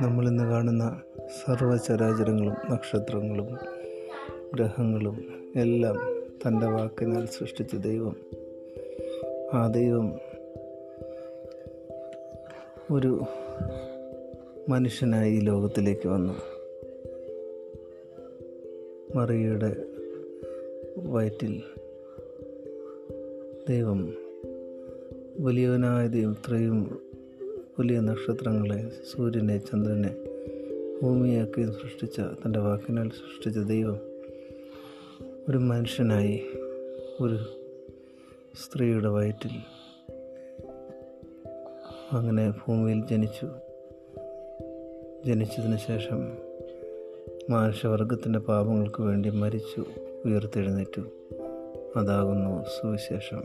നമ്മളിന്ന് കാണുന്ന സർവചരാചരങ്ങളും നക്ഷത്രങ്ങളും ഗ്രഹങ്ങളും എല്ലാം തന്റെ വാക്കിനാൽ സൃഷ്ടിച്ച ദൈവം. ആ ദൈവം ഒരു മനുഷ്യനായി ഈ ലോകത്തിലേക്ക് വന്നു. മറിയയുടെ വയറ്റിൽ ദൈവം വലിയവനായ ദൈവം ഇത്രയും വലിയ നക്ഷത്രങ്ങളെ സൂര്യനെ ചന്ദ്രനെ ഭൂമിയാക്കി സൃഷ്ടിച്ച തന്റെ വാക്കിനാൽ സൃഷ്ടിച്ച ദൈവം ഒരു മനുഷ്യനായി ഒരു സ്ത്രീയുടെ വയറ്റിൽ അങ്ങനെ ഭൂമിയിൽ ജനിച്ചു. ജനിച്ചതിന് ശേഷം മനുഷ്യവർഗത്തിന്റെ പാപങ്ങൾക്ക് വേണ്ടി മരിച്ചു ഉയർത്തെഴുന്നേറ്റു. അതാകുന്നു സുവിശേഷം.